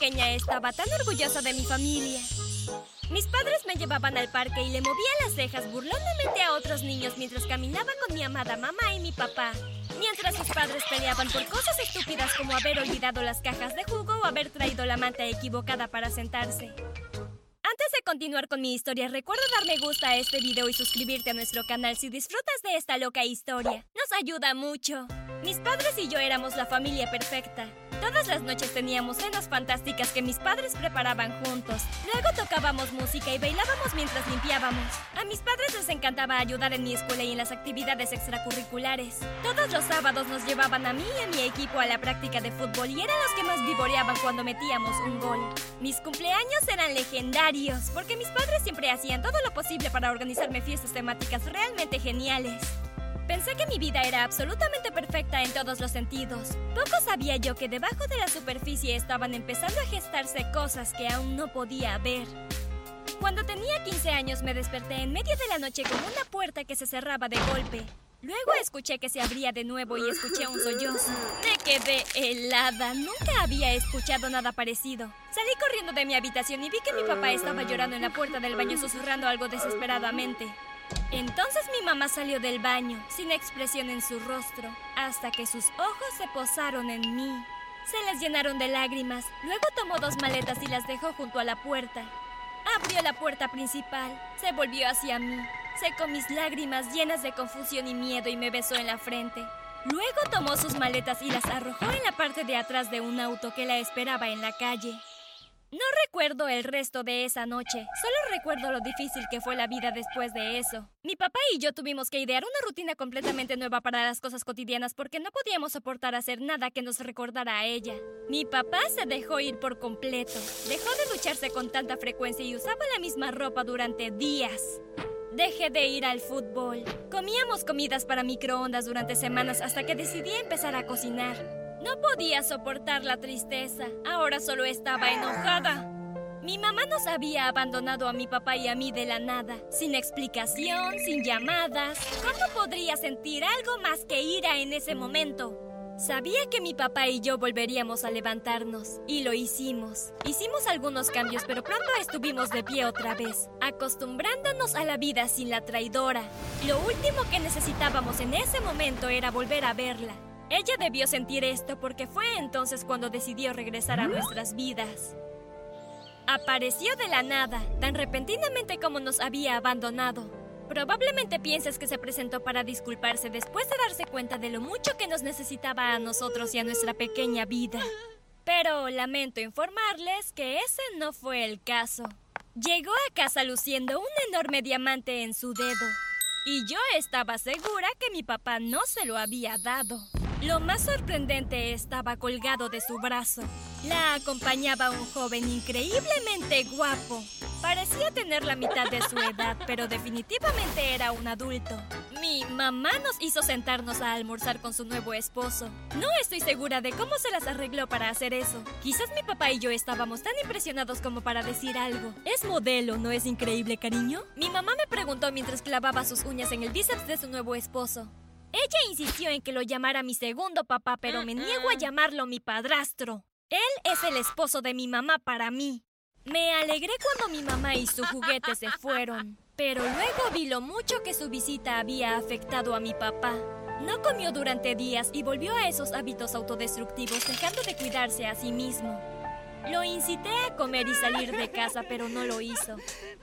estaba tan orgullosa de mi familia. Mis padres me llevaban al parque y le movía las cejas burlonamente a otros niños mientras caminaba con mi amada mamá y mi papá. Mientras sus padres peleaban por cosas estúpidas como haber olvidado las cajas de jugo o haber traído la manta equivocada para sentarse. Antes de continuar con mi historia, recuerda dar me gusta a este video y suscribirte a nuestro canal si disfrutas de esta loca historia. Nos ayuda mucho. Mis padres y yo éramos la familia perfecta. Todas las noches teníamos cenas fantásticas que mis padres preparaban juntos. Luego tocábamos música y bailábamos mientras limpiábamos. A mis padres les encantaba ayudar en mi escuela y en las actividades extracurriculares. Todos los sábados nos llevaban a mí y a mi equipo a la práctica de fútbol y eran los que más vivoreaban cuando metíamos un gol. Mis cumpleaños eran legendarios porque mis padres siempre hacían todo lo posible para organizarme fiestas temáticas realmente geniales. Pensé que mi vida era absolutamente perfecta en todos los sentidos. Poco sabía yo que debajo de la superficie estaban empezando a gestarse cosas que aún no podía ver. Cuando tenía 15 años me desperté en medio de la noche con una puerta que se cerraba de golpe. Luego escuché que se abría de nuevo y escuché un sollozo. Me quedé helada. Nunca había escuchado nada parecido. Salí corriendo de mi habitación y vi que mi papá estaba llorando en la puerta del baño susurrando algo desesperadamente. Entonces mi mamá salió del baño, sin expresión en su rostro, hasta que sus ojos se posaron en mí. Se les llenaron de lágrimas, luego tomó dos maletas y las dejó junto a la puerta. Abrió la puerta principal, se volvió hacia mí, secó mis lágrimas llenas de confusión y miedo y me besó en la frente. Luego tomó sus maletas y las arrojó en la parte de atrás de un auto que la esperaba en la calle. No recuerdo el resto de esa noche, solo recuerdo lo difícil que fue la vida después de eso. Mi papá y yo tuvimos que idear una rutina completamente nueva para las cosas cotidianas porque no podíamos soportar hacer nada que nos recordara a ella. Mi papá se dejó ir por completo, dejó de ducharse con tanta frecuencia y usaba la misma ropa durante días. Dejé de ir al fútbol. Comíamos comidas para microondas durante semanas hasta que decidí empezar a cocinar. No podía soportar la tristeza. Ahora solo estaba enojada. Mi mamá nos había abandonado a mi papá y a mí de la nada, sin explicación, sin llamadas. ¿Cómo podría sentir algo más que ira en ese momento? Sabía que mi papá y yo volveríamos a levantarnos, y lo hicimos. Hicimos algunos cambios, pero pronto estuvimos de pie otra vez, acostumbrándonos a la vida sin la traidora. Lo último que necesitábamos en ese momento era volver a verla. Ella debió sentir esto porque fue entonces cuando decidió regresar a nuestras vidas. Apareció de la nada, tan repentinamente como nos había abandonado. Probablemente pienses que se presentó para disculparse después de darse cuenta de lo mucho que nos necesitaba a nosotros y a nuestra pequeña vida. Pero lamento informarles que ese no fue el caso. Llegó a casa luciendo un enorme diamante en su dedo. Y yo estaba segura que mi papá no se lo había dado. Lo más sorprendente estaba colgado de su brazo. La acompañaba un joven increíblemente guapo. Parecía tener la mitad de su edad, pero definitivamente era un adulto. Mi mamá nos hizo sentarnos a almorzar con su nuevo esposo. No estoy segura de cómo se las arregló para hacer eso. Quizás mi papá y yo estábamos tan impresionados como para decir algo. Es modelo, ¿no es increíble, cariño? Mi mamá me preguntó mientras clavaba sus uñas en el bíceps de su nuevo esposo. Ella insistió en que lo llamara mi segundo papá, pero me niego a llamarlo mi padrastro. Él es el esposo de mi mamá para mí. Me alegré cuando mi mamá y su juguete se fueron, pero luego vi lo mucho que su visita había afectado a mi papá. No comió durante días y volvió a esos hábitos autodestructivos, dejando de cuidarse a sí mismo. Lo incité a comer y salir de casa, pero no lo hizo.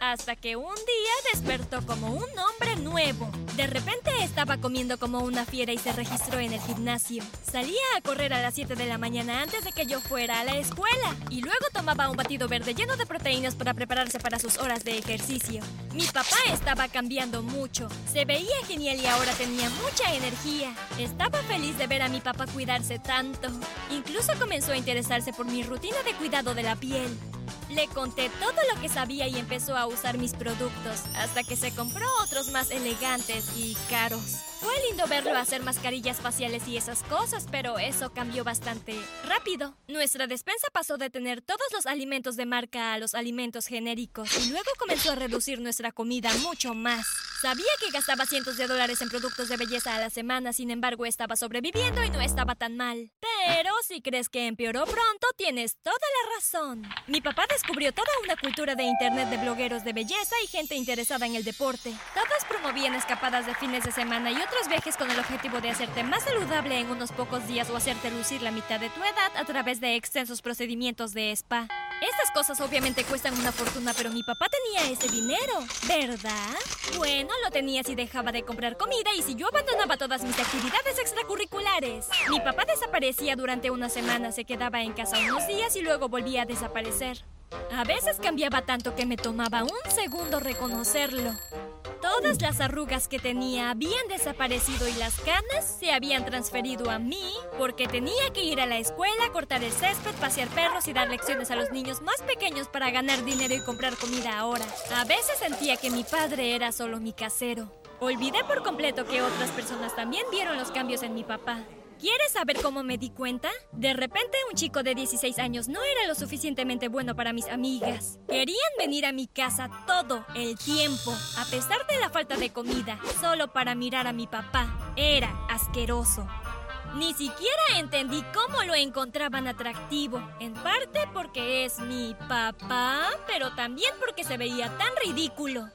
Hasta que un día despertó como un hombre nuevo. De repente estaba comiendo como una fiera y se registró en el gimnasio. Salía a correr a las 7 de la mañana antes de que yo fuera a la escuela. Y luego tomaba un batido verde lleno de proteínas para prepararse para sus horas de ejercicio. Mi papá estaba cambiando mucho. Se veía genial y ahora tenía mucha energía. Estaba feliz de ver a mi papá cuidarse tanto. Incluso comenzó a interesarse por mi rutina de cuidado de la piel. Le conté todo lo que sabía y empezó a usar mis productos, hasta que se compró otros más elegantes y caros. Fue lindo verlo hacer mascarillas faciales y esas cosas, pero eso cambió bastante rápido. Nuestra despensa pasó de tener todos los alimentos de marca a los alimentos genéricos y luego comenzó a reducir nuestra comida mucho más. Sabía que gastaba cientos de dólares en productos de belleza a la semana, sin embargo estaba sobreviviendo y no estaba tan mal. Pero si crees que empeoró pronto, tienes toda la razón. Mi papá descubrió toda una cultura de internet de blogueros de belleza y gente interesada en el deporte. Todos promovían escapadas de fines de semana y otros viajes con el objetivo de hacerte más saludable en unos pocos días o hacerte lucir la mitad de tu edad a través de extensos procedimientos de spa. Estas cosas obviamente cuestan una fortuna, pero mi papá tenía ese dinero, ¿verdad? Bueno, lo tenía si dejaba de comprar comida y si yo abandonaba todas mis actividades extracurriculares. Mi papá desaparecía durante una semana, se quedaba en casa unos días y luego volvía a desaparecer. A veces cambiaba tanto que me tomaba un segundo reconocerlo. Todas las arrugas que tenía habían desaparecido y las canas se habían transferido a mí porque tenía que ir a la escuela, cortar el césped, pasear perros y dar lecciones a los niños más pequeños para ganar dinero y comprar comida ahora. A veces sentía que mi padre era solo mi casero. Olvidé por completo que otras personas también vieron los cambios en mi papá. ¿Quieres saber cómo me di cuenta? De repente un chico de 16 años no era lo suficientemente bueno para mis amigas. Querían venir a mi casa todo el tiempo, a pesar de la falta de comida, solo para mirar a mi papá. Era asqueroso. Ni siquiera entendí cómo lo encontraban atractivo, en parte porque es mi papá, pero también porque se veía tan ridículo.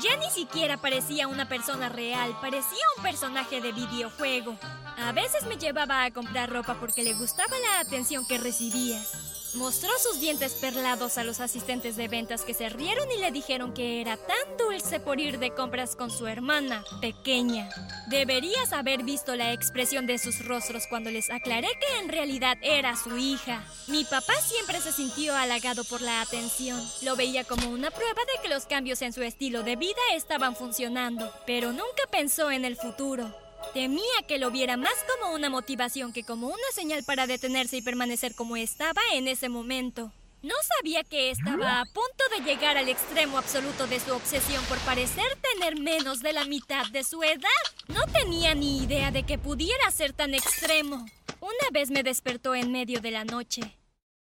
Ya ni siquiera parecía una persona real, parecía un personaje de videojuego. A veces me llevaba a comprar ropa porque le gustaba la atención que recibía. Mostró sus dientes perlados a los asistentes de ventas que se rieron y le dijeron que era tan dulce por ir de compras con su hermana, pequeña. Deberías haber visto la expresión de sus rostros cuando les aclaré que en realidad era su hija. Mi papá siempre se sintió halagado por la atención. Lo veía como una prueba de que los cambios en su estilo de vida estaban funcionando, pero nunca pensó en el futuro. Temía que lo viera más como una motivación que como una señal para detenerse y permanecer como estaba en ese momento. No sabía que estaba a punto de llegar al extremo absoluto de su obsesión por parecer tener menos de la mitad de su edad. No tenía ni idea de que pudiera ser tan extremo. Una vez me despertó en medio de la noche.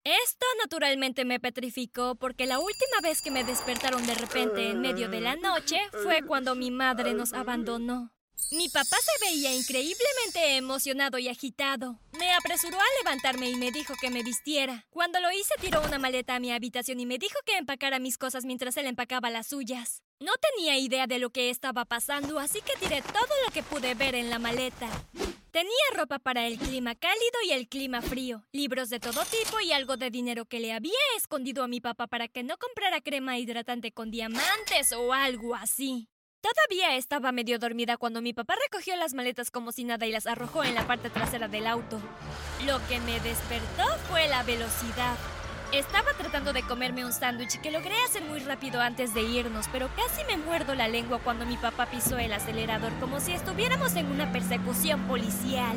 Esto naturalmente me petrificó porque la última vez que me despertaron de repente en medio de la noche fue cuando mi madre nos abandonó. Mi papá se veía increíblemente emocionado y agitado. Me apresuró a levantarme y me dijo que me vistiera. Cuando lo hice, tiró una maleta a mi habitación y me dijo que empacara mis cosas mientras él empacaba las suyas. No tenía idea de lo que estaba pasando, así que tiré todo lo que pude ver en la maleta. Tenía ropa para el clima cálido y el clima frío, libros de todo tipo y algo de dinero que le había escondido a mi papá para que no comprara crema hidratante con diamantes o algo así. Todavía estaba medio dormida cuando mi papá recogió las maletas como si nada y las arrojó en la parte trasera del auto. Lo que me despertó fue la velocidad. Estaba tratando de comerme un sándwich que logré hacer muy rápido antes de irnos, pero casi me muerdo la lengua cuando mi papá pisó el acelerador como si estuviéramos en una persecución policial.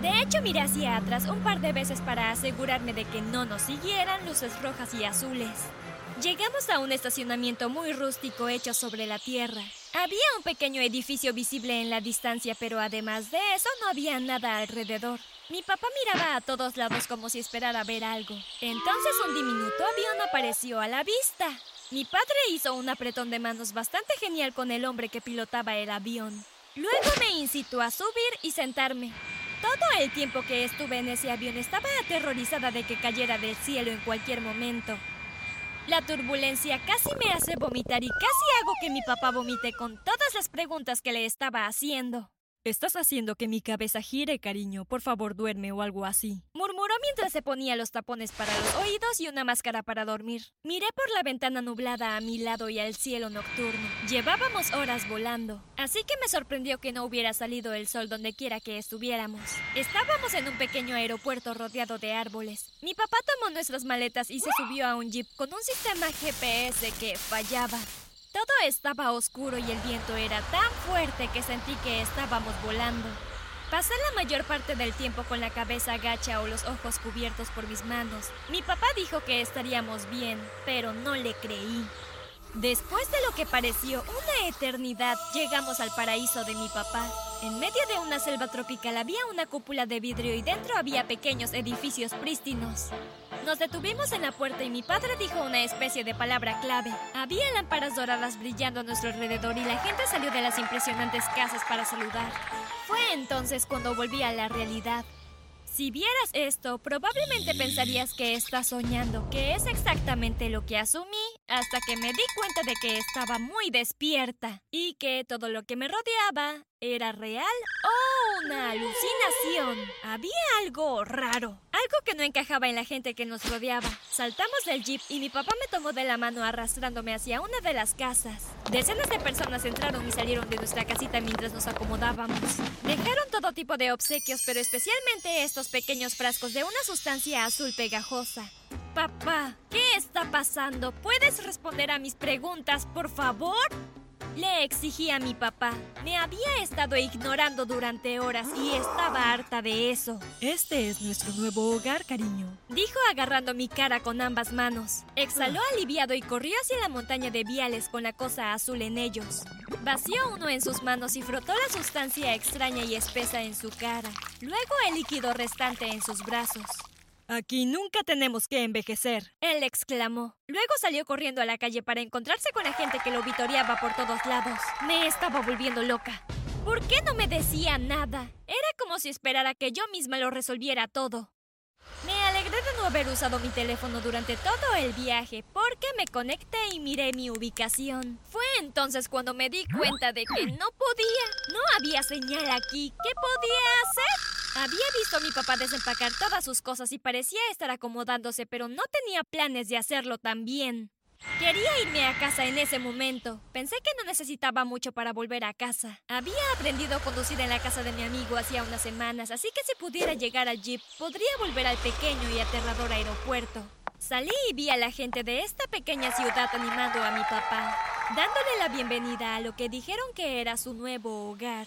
De hecho, miré hacia atrás un par de veces para asegurarme de que no nos siguieran luces rojas y azules. Llegamos a un estacionamiento muy rústico hecho sobre la tierra. Había un pequeño edificio visible en la distancia, pero además de eso no había nada alrededor. Mi papá miraba a todos lados como si esperara ver algo. Entonces un diminuto avión apareció a la vista. Mi padre hizo un apretón de manos bastante genial con el hombre que pilotaba el avión. Luego me incitó a subir y sentarme. Todo el tiempo que estuve en ese avión estaba aterrorizada de que cayera del cielo en cualquier momento. La turbulencia casi me hace vomitar y casi hago que mi papá vomite con todas las preguntas que le estaba haciendo. Estás haciendo que mi cabeza gire, cariño. Por favor, duerme o algo así. Murmuró mientras se ponía los tapones para los oídos y una máscara para dormir. Miré por la ventana nublada a mi lado y al cielo nocturno. Llevábamos horas volando, así que me sorprendió que no hubiera salido el sol donde quiera que estuviéramos. Estábamos en un pequeño aeropuerto rodeado de árboles. Mi papá tomó nuestras maletas y se subió a un jeep con un sistema GPS que fallaba. Todo estaba oscuro y el viento era tan fuerte que sentí que estábamos volando. Pasé la mayor parte del tiempo con la cabeza agacha o los ojos cubiertos por mis manos. Mi papá dijo que estaríamos bien, pero no le creí. Después de lo que pareció una eternidad, llegamos al paraíso de mi papá. En medio de una selva tropical había una cúpula de vidrio y dentro había pequeños edificios prístinos. Nos detuvimos en la puerta y mi padre dijo una especie de palabra clave. Había lámparas doradas brillando a nuestro alrededor y la gente salió de las impresionantes casas para saludar. Fue entonces cuando volví a la realidad. Si vieras esto, probablemente pensarías que estás soñando, que es exactamente lo que asumí hasta que me di cuenta de que estaba muy despierta y que todo lo que me rodeaba era real. O una alucinación. Había algo raro, algo que no encajaba en la gente que nos rodeaba. Saltamos del jeep y mi papá me tomó de la mano arrastrándome hacia una de las casas. Decenas de personas entraron y salieron de nuestra casita mientras nos acomodábamos. Dejaron todo tipo de obsequios, pero especialmente estos pequeños frascos de una sustancia azul pegajosa. Papá, ¿qué está pasando? ¿Puedes responder a mis preguntas, por favor? Le exigí a mi papá. Me había estado ignorando durante horas y estaba harta de eso. Este es nuestro nuevo hogar, cariño. Dijo agarrando mi cara con ambas manos. Exhaló aliviado y corrió hacia la montaña de viales con la cosa azul en ellos. Vació uno en sus manos y frotó la sustancia extraña y espesa en su cara. Luego el líquido restante en sus brazos. Aquí nunca tenemos que envejecer. Él exclamó. Luego salió corriendo a la calle para encontrarse con la gente que lo vitoreaba por todos lados. Me estaba volviendo loca. ¿Por qué no me decía nada? Era como si esperara que yo misma lo resolviera todo. Me alegré de no haber usado mi teléfono durante todo el viaje porque me conecté y miré mi ubicación. Fue entonces cuando me di cuenta de que no podía. No había señal aquí. ¿Qué podía hacer? Había visto a mi papá desempacar todas sus cosas y parecía estar acomodándose, pero no tenía planes de hacerlo también. Quería irme a casa en ese momento. Pensé que no necesitaba mucho para volver a casa. Había aprendido a conducir en la casa de mi amigo hacía unas semanas, así que si pudiera llegar al jeep, podría volver al pequeño y aterrador aeropuerto. Salí y vi a la gente de esta pequeña ciudad animando a mi papá, dándole la bienvenida a lo que dijeron que era su nuevo hogar.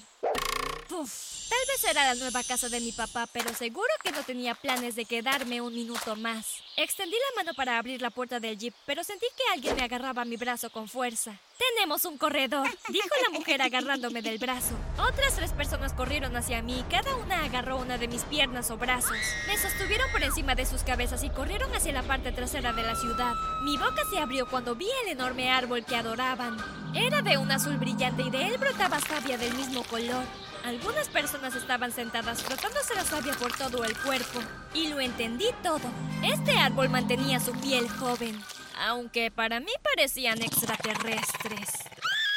Tal vez era la nueva casa de mi papá, pero seguro que no tenía planes de quedarme un minuto más. Extendí la mano para abrir la puerta del jeep, pero sentí que alguien me agarraba mi brazo con fuerza. Tenemos un corredor, dijo la mujer agarrándome del brazo. Otras tres personas corrieron hacia mí cada una agarró una de mis piernas o brazos. Me sostuvieron por encima de sus cabezas y corrieron hacia la parte trasera de la ciudad. Mi boca se abrió cuando vi el enorme árbol que adoraban. Era de un azul brillante y de él brotaba savia del mismo color. Algunas personas estaban sentadas frotándose la savia por todo el cuerpo. Y lo entendí todo. Este árbol mantenía su piel joven, aunque para mí parecían extraterrestres.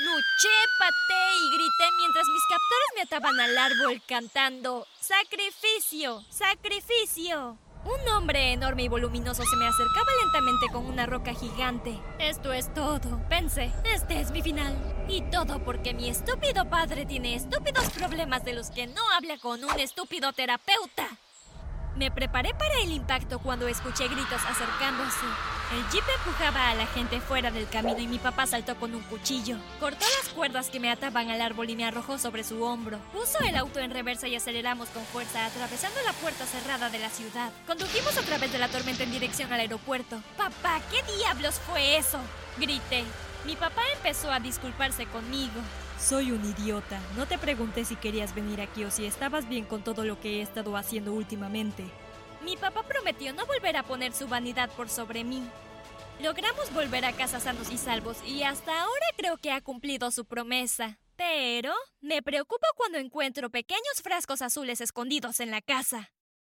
Luché, paté y grité mientras mis captores me ataban al árbol cantando ¡Sacrificio! ¡Sacrificio! Un hombre enorme y voluminoso se me acercaba lentamente con una roca gigante. Esto es todo, pensé. Este es mi final. Y todo porque mi estúpido padre tiene estúpidos problemas de los que no habla con un estúpido terapeuta. Me preparé para el impacto cuando escuché gritos acercándose. El jeep empujaba a la gente fuera del camino y mi papá saltó con un cuchillo. Cortó las cuerdas que me ataban al árbol y me arrojó sobre su hombro. Puso el auto en reversa y aceleramos con fuerza, atravesando la puerta cerrada de la ciudad. Condujimos a través de la tormenta en dirección al aeropuerto. Papá, ¿qué diablos fue eso? Grité. Mi papá empezó a disculparse conmigo. Soy un idiota. No te pregunté si querías venir aquí o si estabas bien con todo lo que he estado haciendo últimamente. Mi papá prometió no volver a poner su vanidad por sobre mí. Logramos volver a casa sanos y salvos y hasta ahora creo que ha cumplido su promesa. Pero me preocupo cuando encuentro pequeños frascos azules escondidos en la casa.